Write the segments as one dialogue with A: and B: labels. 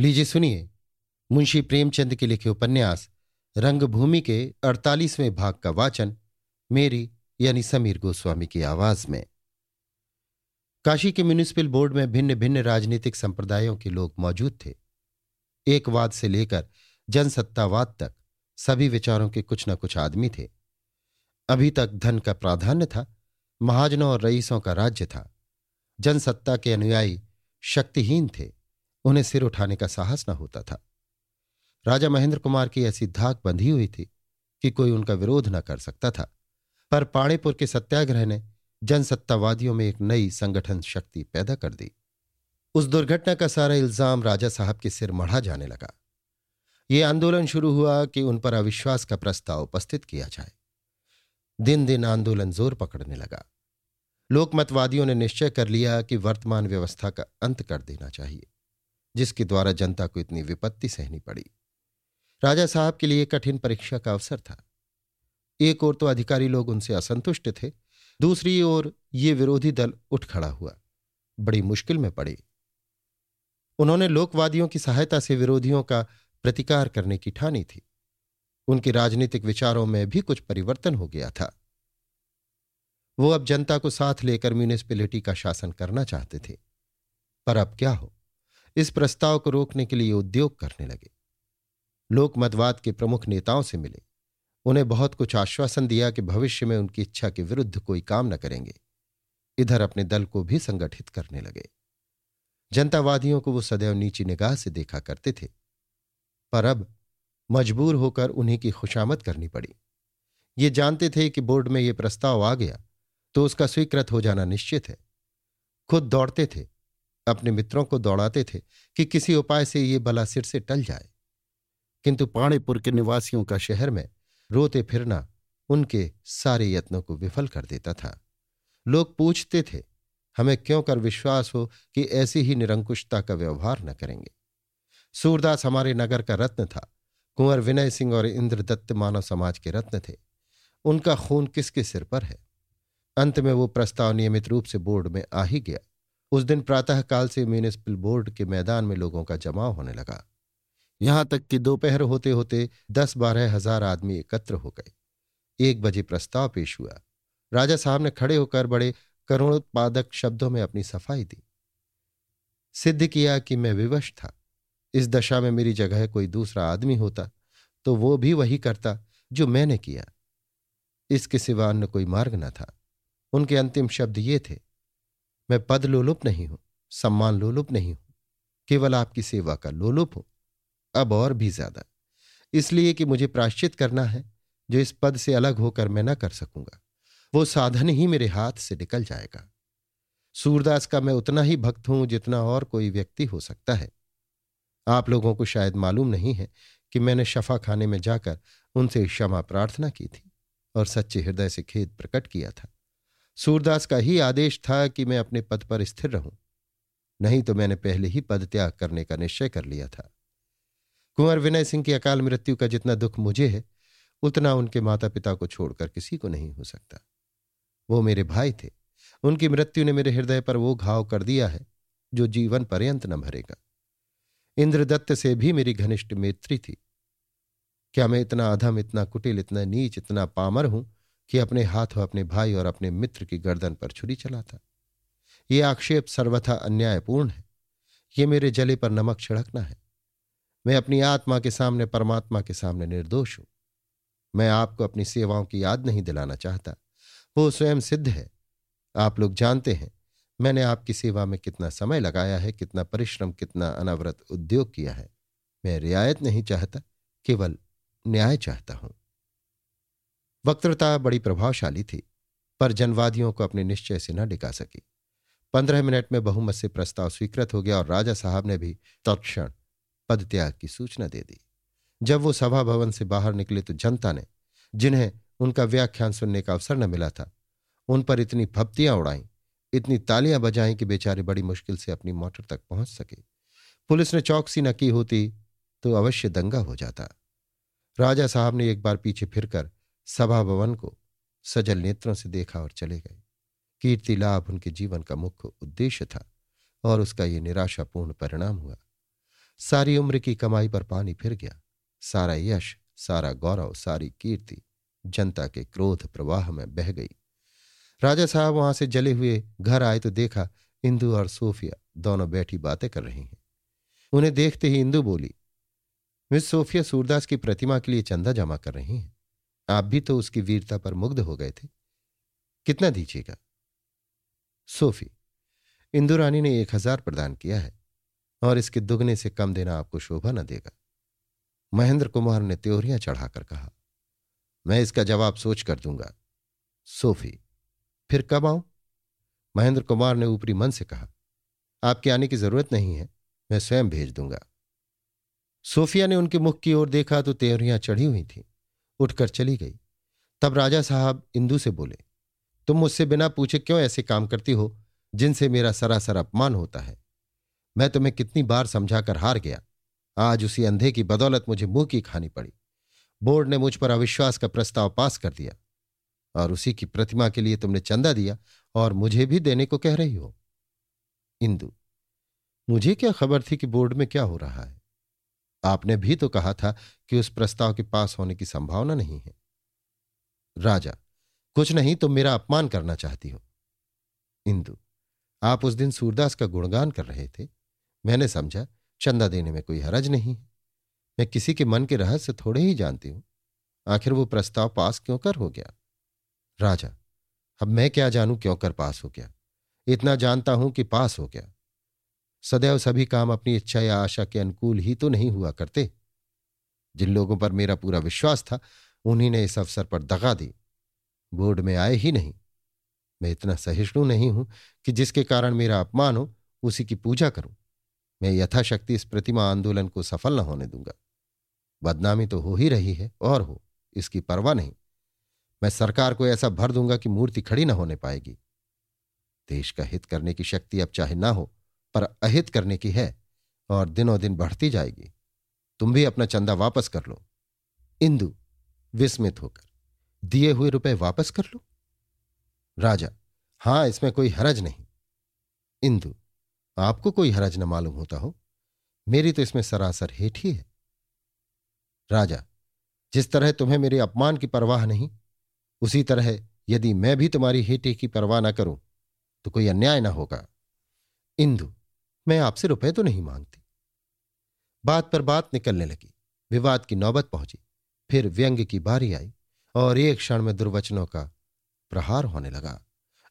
A: लीजिए सुनिए, मुंशी प्रेमचंद के लिखे उपन्यास, रंगभूमि के अड़तालीसवें भाग का वाचन, मेरी यानी समीर गोस्वामी की आवाज़ में। काशी के म्यूनिसिपल बोर्ड में भिन्न भिन्न राजनीतिक संप्रदायों के लोग मौजूद थे। एकवाद से लेकर जनसत्तावाद तक सभी विचारों के कुछ न कुछ आदमी थे। अभी तक धन का प्राधान्य था, महाजनों और रईसों का राज्य था। जनसत्ता के अनुयायी शक्तिहीन थे। उन्हें सिर उठाने का साहस न होता था। राजा महेंद्र कुमार की ऐसी धाक बंधी हुई थी कि कोई उनका विरोध न कर सकता था। पर पाणेपुर के सत्याग्रह ने जनसत्तावादियों में एक नई संगठन शक्ति पैदा कर दी। उस दुर्घटना का सारा इल्ज़ाम राजा साहब के सिर मढ़ा जाने लगा। ये आंदोलन शुरू हुआ कि उन पर अविश्वास का प्रस्ताव उपस्थित किया जाए। दिन दिन आंदोलन ज़ोर पकड़ने लगा। लोकमतवादियों ने निश्चय कर लिया कि वर्तमान व्यवस्था का अंत कर देना चाहिए। जिसके द्वारा जनता को इतनी विपत्ति सहनी पड़ी। राजा साहब के लिए कठिन परीक्षा का अवसर था। एक ओर तो अधिकारी लोग उनसे असंतुष्ट थे, दूसरी ओर ये विरोधी दल उठ खड़ा हुआ, बड़ी मुश्किल में पड़े। उन्होंने लोकवादियों की सहायता से विरोधियों का प्रतिकार करने की ठानी थी। उनके राजनीतिक विचारों में भी कुछ परिवर्तन हो गया था। वो अब जनता को साथ लेकर म्यूनिसिपैलिटी का शासन करना चाहते थे। पर अब क्या हो? इस प्रस्ताव को रोकने के लिए उद्योग करने लगे। लोकमतवाद के प्रमुख नेताओं से मिले। उन्हें बहुत कुछ आश्वासन दिया कि भविष्य में उनकी इच्छा के विरुद्ध कोई काम न करेंगे। इधर अपने दल को भी संगठित करने लगे। जनतावादियों को वो सदैव नीची निगाह से देखा करते थे। पर अब मजबूर होकर उन्हीं की खुशामद करनी पड़ी। ये जानते थे कि बोर्ड में ये प्रस्ताव आ गया तो उसका स्वीकृत हो जाना निश्चित है। खुद दौड़ते थे। अपने मित्रों को दौड़ाते थे कि किसी उपाय से ये बला सिर से टल जाए। किंतु पाणेपुर के निवासियों का शहर में रोते फिरना उनके सारे यत्नों को विफल कर देता था। लोग पूछते थे, हमें क्यों कर विश्वास हो कि ऐसी ही निरंकुशता का व्यवहार न करेंगे? सूरदास हमारे नगर का रत्न था। कुंवर विनय सिंह और इंद्रदत्त मानव समाज के रत्न थे। उनका खून किसके सिर पर है? अंत में वो प्रस्ताव नियमित रूप से बोर्ड में आ ही गया। उस दिन प्रातःकाल से म्यूनिसिपल बोर्ड के मैदान में लोगों का जमाव होने लगा। यहाँ तक कि दोपहर होते होते दस बारह हज़ार आदमी एकत्र हो गए। एक बजे प्रस्ताव पेश हुआ। राजा साहब ने खड़े होकर बड़े करुणोत्पादक शब्दों में अपनी सफ़ाई दी। सिद्ध किया कि मैं विवश था। इस दशा में मेरी जगह कोई दूसरा आदमी होता तो वो भी वही करता जो मैंने किया। इसके सिवा अन्य कोई मार्ग न था। उनके अंतिम शब्द ये थे मैं पद लोलुप नहीं हूँ सम्मान लोलुप नहीं हूँ, केवल आपकी सेवा का लोलुप हूँ, अब और भी ज़्यादा। इसलिए कि मुझे प्राश्चित करना है, जो इस पद से अलग होकर मैं न कर सकूँगा। वो साधन ही मेरे हाथ से निकल जाएगा। सूरदास का मैं उतना ही भक्त हूँ, जितना और कोई व्यक्ति हो सकता है। आप लोगों को शायद मालूम नहीं है कि मैंने शफा खाने में जाकर उनसे क्षमा प्रार्थना की थी और सच्चे हृदय से खेद प्रकट किया था। सूरदास का ही आदेश था कि मैं अपने पद पर स्थिर रहूँ। नहीं तो मैंने पहले ही पद त्याग करने का निश्चय कर लिया था। कुंवर विनय सिंह की अकाल मृत्यु का जितना दुख मुझे है, उतना उनके माता पिता को छोड़कर किसी को नहीं हो सकता। वो मेरे भाई थे। उनकी मृत्यु ने मेरे हृदय पर वो घाव कर दिया है, जो जीवन पर्यंत न भरेगा। इंद्रदत्त से भी मेरी घनिष्ठ मैत्री थी। क्या मैं इतना अधम, इतना कुटिल, इतना नीच, इतना पामर हूँ कि अपने हाथों अपने भाई और अपने मित्र की गर्दन पर छुरी चलाता। ये आक्षेप सर्वथा अन्यायपूर्ण है। ये मेरे जले पर नमक छिड़कना है। मैं अपनी आत्मा के सामने परमात्मा के सामने निर्दोष हूँ। मैं आपको अपनी सेवाओं की याद नहीं दिलाना चाहता। वो स्वयं सिद्ध है। आप लोग जानते हैं, मैंने आपकी सेवा में कितना समय लगाया है, कितना परिश्रम, कितना अनवरत उद्योग किया है। मैं रियायत नहीं चाहता, केवल न्याय चाहता हूँ। वक्तृता बड़ी प्रभावशाली थी, पर जनवादियों को अपने निश्चय से न डिका सकी। पंद्रह मिनट में बहुमत से प्रस्ताव स्वीकृत हो गया और राजा साहब ने भी तत्क्षण पदत्याग की सूचना दे दी। जब वो सभा भवन से बाहर निकले तो जनता ने, जिन्हें उनका व्याख्यान सुनने का अवसर न मिला था, उन पर इतनी फप्तियाँ उड़ाई, इतनी तालियाँ बजाई कि बेचारे बड़ी मुश्किल से अपनी मोटर तक पहुँच सके। पुलिस ने चौकसी न की होती तो अवश्य दंगा हो जाता। राजा साहब ने एक बार पीछे फिरकर सभा भवन को सजल नेत्रों से देखा और चले गए। कीर्ति लाभ उनके जीवन का मुख्य उद्देश्य था और उसका ये निराशापूर्ण परिणाम हुआ। सारी उम्र की कमाई पर पानी फिर गया। सारा यश, सारा गौरव, सारी कीर्ति जनता के क्रोध प्रवाह में बह गई। राजा साहब वहाँ से जले हुए घर आए तो देखा इंदु और सोफिया दोनों बैठी बातें कर रही हैं। उन्हें देखते ही इंदु बोली, मिस सोफिया सूरदास की प्रतिमा के लिए चंदा जमा कर रही हैं। आप भी तो उसकी वीरता पर मुग्ध हो गए थे। कितना दीजिएगा? सोफी इंदु रानी ने एक हज़ार प्रदान किया है और इसके दुगने से कम देना आपको शोभा न देगा। महेंद्र कुमार ने त्योरियाँ चढ़ाकर कहा, मैं इसका जवाब सोच कर दूँगा। सोफी, फिर कब आऊँ? महेंद्र कुमार ने ऊपरी मन से कहा, आपके आने की ज़रूरत नहीं है, मैं स्वयं भेज दूँगा। सोफिया ने उनके मुख की ओर देखा तो त्योरियाँ चढ़ी हुई थी। उठकर चली गई। तब राजा साहब इंदू से बोले, तुम मुझसे बिना पूछे क्यों ऐसे काम करती हो, जिनसे मेरा सरासर अपमान होता है? मैं तुम्हें कितनी बार समझाकर हार गया। आज उसी अंधे की बदौलत मुझे मुँह की खानी पड़ी। बोर्ड ने मुझ पर अविश्वास का प्रस्ताव पास कर दिया और उसी की प्रतिमा के लिए तुमने चंदा दिया और मुझे भी देने को कह रही हो। इंदु, मुझे क्या खबर थी कि बोर्ड में क्या हो रहा है? आपने भी तो कहा था कि उस प्रस्ताव के पास होने की संभावना नहीं है। राजा, कुछ नहीं तुम मेरा अपमान करना चाहती हो। इंदु, आप उस दिन सूरदास का गुणगान कर रहे थे। मैंने समझा, चंदा देने में कोई हरज नहीं है। मैं किसी के मन के रहस्य थोड़े ही जानती हूँ। आखिर वो प्रस्ताव पास क्यों कर हो गया? राजा, अब मैं क्या जानूं क्यों कर पास हो गया? इतना जानता हूँ कि पास हो गया। सदैव सभी काम अपनी इच्छा या आशा के अनुकूल ही तो नहीं हुआ करते। जिन लोगों पर मेरा पूरा विश्वास था, उन्हीं ने इस अवसर पर दगा दी। बोर्ड में आए ही नहीं। मैं इतना सहिष्णु नहीं हूँ कि जिसके कारण मेरा अपमान हो, उसी की पूजा करूँ। मैं यथाशक्ति इस प्रतिमा आंदोलन को सफल न होने दूँगा। बदनामी तो हो ही रही है, और हो, इसकी परवाह नहीं। मैं सरकार को ऐसा भर दूँगा कि मूर्ति खड़ी न होने पाएगी। देश का हित करने की शक्ति अब चाहे ना हो पर अहित करने की है और दिनों दिन बढ़ती जाएगी। तुम भी अपना चंदा वापस कर लो। इंदु, विस्मित होकर, दिए हुए रुपए वापस कर लो? राजा, हाँ, इसमें कोई हरज नहीं। इंदु, आपको कोई हरज न मालूम होता हो। मेरी तो इसमें सरासर हेठ ही है। राजा, जिस तरह तुम्हें मेरे अपमान की परवाह नहीं, उसी तरह यदि मैं भी तुम्हारी हेटे की परवाह न करूँ तो कोई अन्याय न होगा। इंदु मैं आपसे रुपए तो नहीं मांगती। बात पर बात निकलने लगी। विवाद की नौबत पहुँची। फिर व्यंग की बारी आई और एक क्षण में दुर्वचनों का प्रहार होने लगा।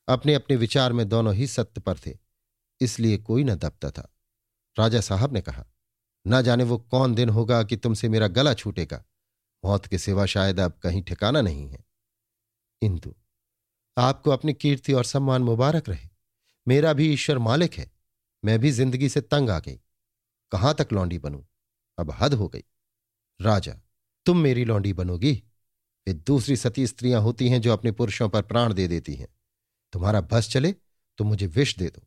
A: अपने अपने विचार में दोनों ही सत्य पर थे, इसलिए कोई न दबता था। राजा साहब ने कहा, न जाने वो कौन दिन होगा कि तुमसे मेरा गला छूटेगा। मौत के सिवा शायद अब कहीं ठिकाना नहीं है। इंदु, आपको अपनी कीर्ति और सम्मान मुबारक रहे। मेरा भी ईश्वर मालिक है। मैं भी ज़िंदगी से तंग आ गई। कहाँ तक लौंडी बनूं? अब हद हो गई। राजा, तुम मेरी लौंडी बनोगी? वे दूसरी सती स्त्रियाँ होती हैं जो अपने पुरुषों पर प्राण दे देती हैं। तुम्हारा बस चले तो मुझे विष दे दो,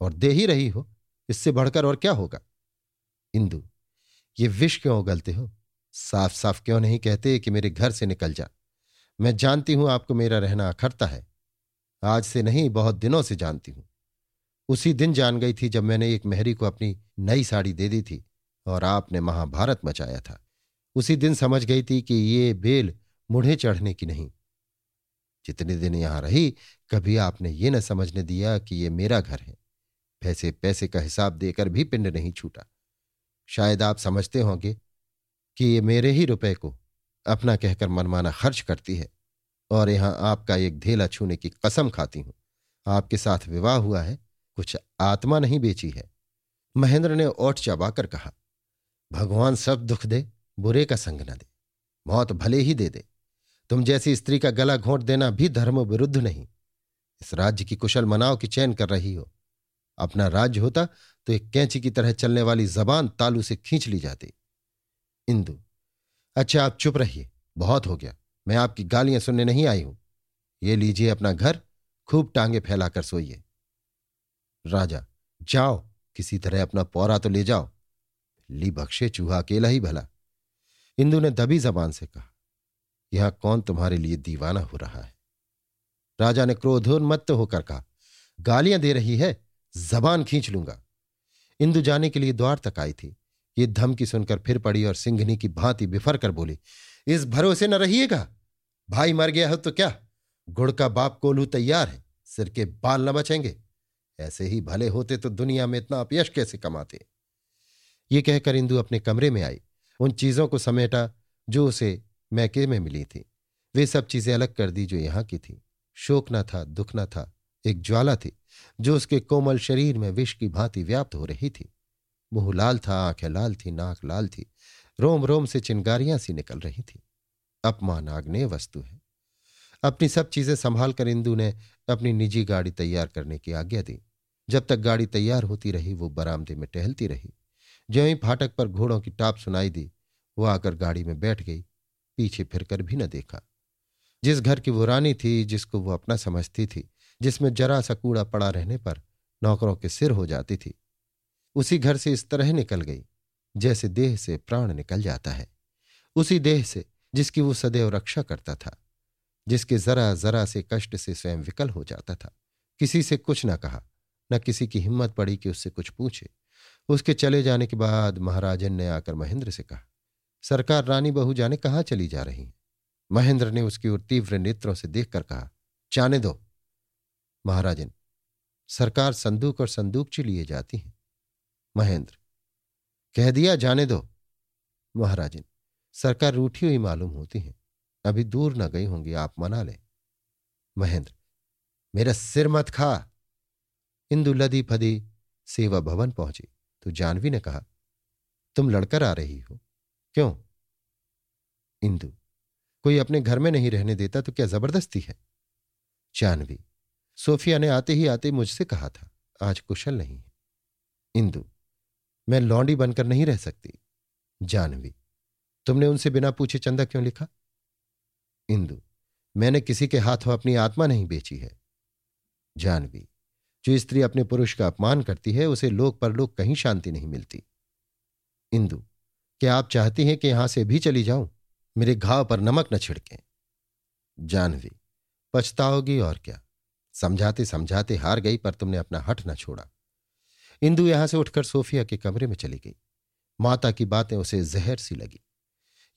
A: और दे ही रही हो। इससे बढ़कर और क्या होगा? इंदु, ये विष क्यों उगलते हो? साफ़ साफ़ क्यों नहीं कहते कि मेरे घर से निकल जा? मैं जानती हूँ आपको मेरा रहना अखरता है। आज से नहीं, बहुत दिनों से जानती हूँ। उसी दिन जान गई थी जब मैंने एक मेहरी को अपनी नई साड़ी दे दी थी और आपने महाभारत मचाया था। उसी दिन समझ गई थी कि ये बेल मुढ़े चढ़ने की नहीं। जितने दिन यहाँ रही, कभी आपने ये न समझने दिया कि ये मेरा घर है। पैसे पैसे का हिसाब देकर भी पिंड नहीं छूटा। शायद आप समझते होंगे कि ये मेरे ही रुपए को अपना कहकर मनमाना खर्च करती है और यहाँ आपका एक धेला छूने की कसम खाती हूँ। आपके साथ विवाह हुआ है कुछ आत्मा नहीं बेची है। महेंद्र ने ओठ चबाकर कहा, भगवान सब दुख दे, बुरे का संग न दे, मौत भले ही दे दे। तुम जैसी स्त्री का गला घोंट देना भी धर्म विरुद्ध नहीं। इस राज्य की कुशल मनाव की चयन कर रही हो। अपना राज्य होता तो एक कैंची की तरह चलने वाली जबान तालू से खींच ली जाती। इंदु अच्छा आप चुप रहिए, बहुत हो गया। मैं आपकी गालियाँ सुनने नहीं आई हूँ। ये लीजिए अपना घर, खूब टांगे फैलाकर सोइए। राजा, जाओ, किसी तरह अपना पौरा तो ले जाओ। ली बख्शे चूहा अकेला ही भला। इंदु ने दबी जबान से कहा, यहाँ कौन तुम्हारे लिए दीवाना हो रहा है? राजा ने क्रोधोन्मत्त होकर कहा, गालियाँ दे रही है, जबान खींच लूँगा। इंदु जाने के लिए द्वार तक आई थी। ये धमकी सुनकर फिर पड़ी और सिंघनी की भांति बिफर कर बोली, इस भरोसे न रहिएगा। भाई मर गया हो तो क्या? गुड़ का बाप कोलू तैयार है, सिर के बाल न बचेंगे। ऐसे ही भले होते तो दुनिया में इतना अपयश कैसे कमाते? ये कहकर इंदु अपने कमरे में आई। उन चीज़ों को समेटा, जो उसे मैके में मिली थी। वे सब चीज़ें अलग कर दी जो यहाँ की थी। शोक न था, दुख न था, एक ज्वाला थी, जो उसके कोमल शरीर में विष की भांति व्याप्त हो रही थी। मुँह लाल था, आँखें लाल थी, नाक लाल थी रोम रोम से चिंगारियाँ सी निकल रही थी। अपमान आग्नेय वस्तु है। अपनी सब चीज़ें संभाल कर इंदु ने अपनी निजी गाड़ी तैयार करने की आज्ञा दी। जब तक गाड़ी तैयार होती रही, वो बरामदे में टहलती रही। ज्यों ही फाटक पर घोड़ों की टाप सुनाई दी, वो आकर गाड़ी में बैठ गई, पीछे फिरकर भी न देखा। जिस घर की वो रानी थी, जिसको वो अपना समझती थी, जिसमें जरा सा कूड़ा पड़ा रहने पर नौकरों के सिर हो जाती थी, उसी घर से इस तरह निकल गई, जैसे देह से प्राण निकल जाता है। उसी देह से, जिसकी वो सदैव रक्षा करता था। जिसके जरा जरा से कष्ट से स्वयं विकल हो जाता था। किसी से कुछ न कहा, न किसी की हिम्मत पड़ी कि उससे कुछ पूछे। उसके चले जाने के बाद महाराजन ने आकर महेंद्र से कहा, सरकार रानी बहू जाने कहाँ चली जा रही है? महेंद्र ने उसकी ओर तीव्र नेत्रों से देखकर कहा, जाने दो। महाराजन, सरकार संदूक और संदूकची लिए जाती हैं। महेंद्र, कह दिया जाने दो। महाराजन, सरकार रूठी हुई मालूम होती है। अभी दूर न गई होंगी, आप मना लें। महेंद्र, मेरा सिर मत खा। इंदु लदी फदी सेवा भवन पहुँची। तो जानवी ने कहा, तुम लड़कर आ रही हो। क्यों? इंदु, कोई अपने घर में नहीं रहने देता तो क्या ज़बरदस्ती है? जानवी, सोफिया ने आते ही आते मुझसे कहा था, आज कुशल नहीं है। इंदु, मैं लौंडी बनकर नहीं रह सकती। जानवी, तुमने उनसे बिना पूछे चंदा क्यों लिखा? इंदु मैंने किसी के हाथों अपनी आत्मा नहीं बेची है। जानवी, जो स्त्री अपने पुरुष का अपमान करती है, उसे लोक पर लोग कहीं शांति नहीं मिलती। इंदु, क्या आप चाहती हैं कि यहाँ से भी चली जाऊँ? मेरे घाव पर नमक न छिड़कें। जानवी, पछताओगी और क्या? समझाते समझाते हार गई, पर तुमने अपना हट न छोड़ा। इंदु यहाँ से उठकर सोफिया के कमरे में चली गई। माता की बातें उसे जहर सी लगी।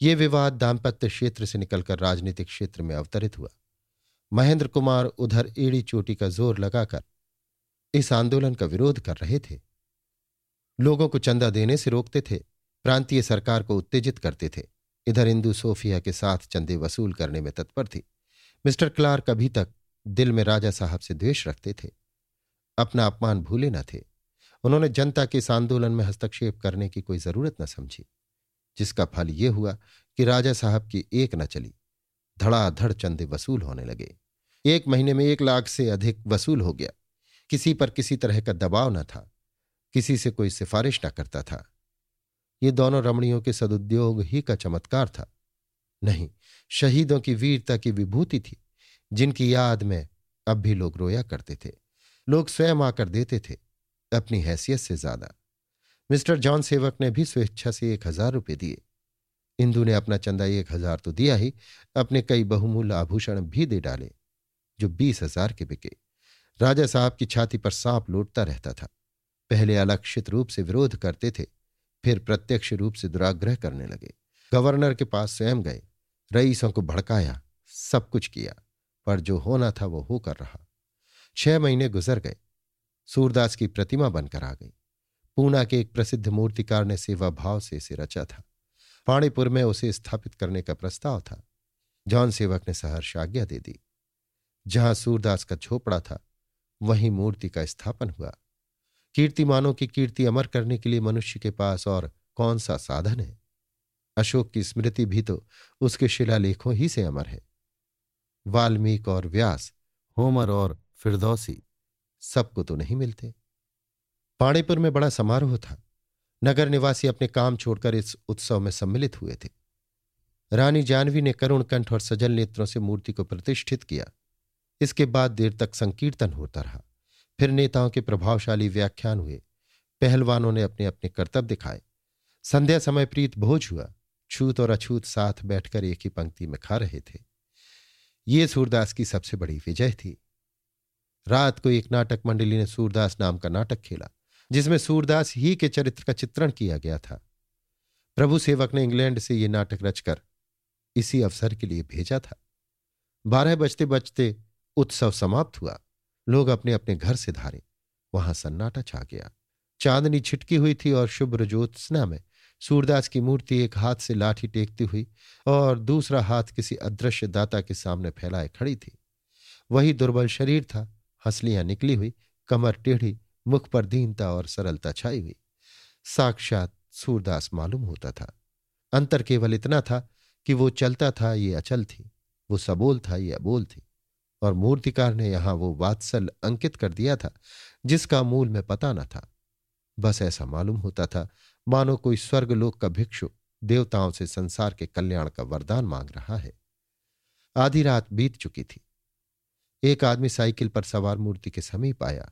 A: ये विवाद दाम्पत्य क्षेत्र से निकलकर राजनीतिक क्षेत्र में अवतरित हुआ। महेंद्र कुमार उधर एड़ी चोटी का ज़ोर लगाकर इस आंदोलन का विरोध कर रहे थे। लोगों को चंदा देने से रोकते थे, प्रांतीय सरकार को उत्तेजित करते थे। इधर इंदु सोफिया के साथ चंदे वसूल करने में तत्पर थी। मिस्टर क्लार्क अभी तक दिल में राजा साहब से द्वेष रखते थे। अपना अपमान भूले न थे। उन्होंने जनता के इस आंदोलन में हस्तक्षेप करने की कोई ज़रूरत न समझी। जिसका फल यह हुआ कि राजा साहब की एक न चली। धड़ाधड़ चंदे वसूल होने लगे। एक महीने में एक लाख से अधिक वसूल हो गया। किसी पर किसी तरह का दबाव न था। किसी से कोई सिफारिश न करता था। ये दोनों रमणियों के सदुद्योग ही का चमत्कार था। नहीं, शहीदों की वीरता की विभूति थी, जिनकी याद में अब भी लोग रोया करते थे। लोग स्वयं आकर देते थे, अपनी हैसियत से ज़्यादा। मिस्टर जॉन सेवक ने भी स्वेच्छा से एक हज़ार रुपये दिए। इंदु ने अपना चंदा एक हज़ार तो दिया ही, अपने कई बहुमूल्य आभूषण भी दे डाले, जो बीस हज़ार के बिके। राजा साहब की छाती पर सांप लौटता रहता था। पहले अलक्षित रूप से विरोध करते थे, फिर प्रत्यक्ष रूप से दुराग्रह करने लगे। गवर्नर के पास स्वयं गए, रईसों को भड़काया, सब कुछ किया, पर जो होना था वो होकर रहा। छह महीने गुजर गए, सूरदास की प्रतिमा बनकर आ गई। पूना के एक प्रसिद्ध मूर्तिकार ने सेवा भाव से इसे रचा था। पाणीपुर में उसे स्थापित करने का प्रस्ताव था। जॉन सेवक ने सहर्ष आज्ञा दे दी। जहाँ सूरदास का झोपड़ा था, वहीं मूर्ति का स्थापन हुआ। कीर्तिमानों की कीर्ति अमर करने के लिए मनुष्य के पास और कौन सा साधन है? अशोक की स्मृति भी तो उसके शिलालेखों ही से अमर है। वाल्मीकि और व्यास, होमर और फिरदौसी, सबको तो नहीं मिलते। पाणीपुर में बड़ा समारोह था। नगर निवासी अपने काम छोड़कर इस उत्सव में सम्मिलित हुए थे। रानी जानवी ने करुण कंठ और सजल नेत्रों से मूर्ति को प्रतिष्ठित किया। इसके बाद देर तक संकीर्तन होता रहा। फिर नेताओं के प्रभावशाली व्याख्यान हुए। पहलवानों ने अपने अपने कर्तव्य दिखाए। संध्या समय प्रीत भोज हुआ। छूत और अछूत साथ बैठकर एक ही पंक्ति में खा रहे थे। ये सूरदास की सबसे बड़ी विजय थी। रात को एक नाटक मंडली ने सूरदास नाम का नाटक खेला। जिसमें सूरदास ही के चरित्र का चित्रण किया गया था। प्रभु सेवक ने इंग्लैंड से यह नाटक रचकर इसी अवसर के लिए भेजा था। बारह बजते बजते उत्सव समाप्त हुआ। लोग अपने अपने घर से धारे। वहाँ सन्नाटा छा गया। चांदनी छिटकी हुई थी और शुभ्र ज्योत्सना में सूरदास की मूर्ति एक हाथ से लाठी टेकती हुई और दूसरा हाथ किसी अदृश्य दाता के सामने फैलाए खड़ी थी। वही दुर्बल शरीर था। हंसलियाँ निकली हुई। कमर टेढ़ी मुख पर दीनता और सरलता छाई हुई। साक्षात सूरदास मालूम होता था। अंतर केवल इतना था कि वो चलता था, ये अचल थी। वो सबोल था, ये अबोल थी। और मूर्तिकार ने यहाँ वो वात्सल अंकित कर दिया था, जिसका मूल में पता न था। बस ऐसा मालूम होता था, मानो कोई स्वर्गलोक का भिक्षु देवताओं से संसार के कल्याण का वरदान मांग रहा है। आधी रात बीत चुकी थी। एक आदमी साइकिल पर सवार मूर्ति के समीप आया।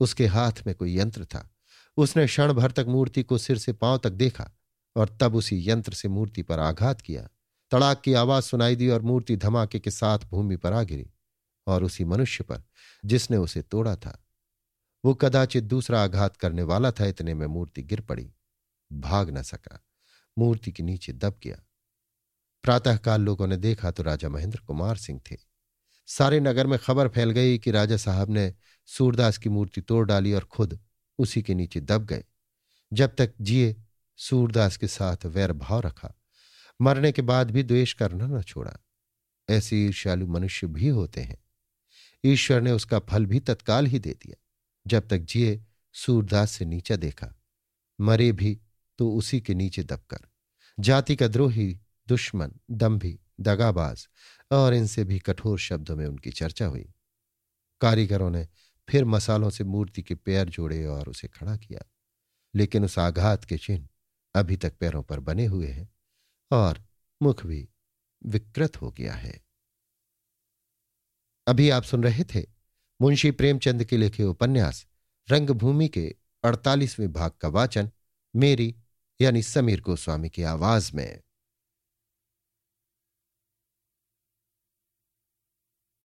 A: उसके हाथ में कोई यंत्र था। उसने क्षण भर तक मूर्ति को सिर से पाँव तक देखा और तब उसी यंत्र से मूर्ति पर आघात किया। तड़ाक की आवाज़ सुनाई दी और मूर्ति धमाके के साथ भूमि पर आ गिरी और उसी मनुष्य पर, जिसने उसे तोड़ा था। वो कदाचित दूसरा आघात करने वाला था, इतने में मूर्ति गिर पड़ी, भाग न सका। मूर्ति के नीचे दब गया। प्रातःकाल लोगों ने देखा तो राजा महेंद्र कुमार सिंह थे। सारे नगर में खबर फैल गई कि राजा साहब ने सूरदास की मूर्ति तोड़ डाली और खुद उसी के नीचे दब गए। जब तक जिए, सूरदास के साथ वैर भाव रखा। मरने के बाद भी द्वेष करना न छोड़ा। ऐसे ईर्ष्यालु मनुष्य भी होते हैं। ईश्वर ने उसका फल भी तत्काल ही दे दिया। जब तक जिए, सूरदास से नीचा देखा। मरे भी तो उसी के नीचे दबकर। जाति का द्रोही, दुश्मन, दम्भी दगाबाज और इनसे भी कठोर शब्दों में उनकी चर्चा हुई। कारीगरों ने फिर मसालों से मूर्ति के पैर जोड़े और उसे खड़ा किया। लेकिन उस आघात के चिन्ह अभी तक पैरों पर बने हुए हैं और मुख भी विकृत हो गया है। अभी आप सुन रहे थे मुंशी प्रेमचंद के लिखे उपन्यास रंगभूमि के अड़तालीसवें भाग का वाचन, मेरी यानी समीर गोस्वामी की आवाज़ में।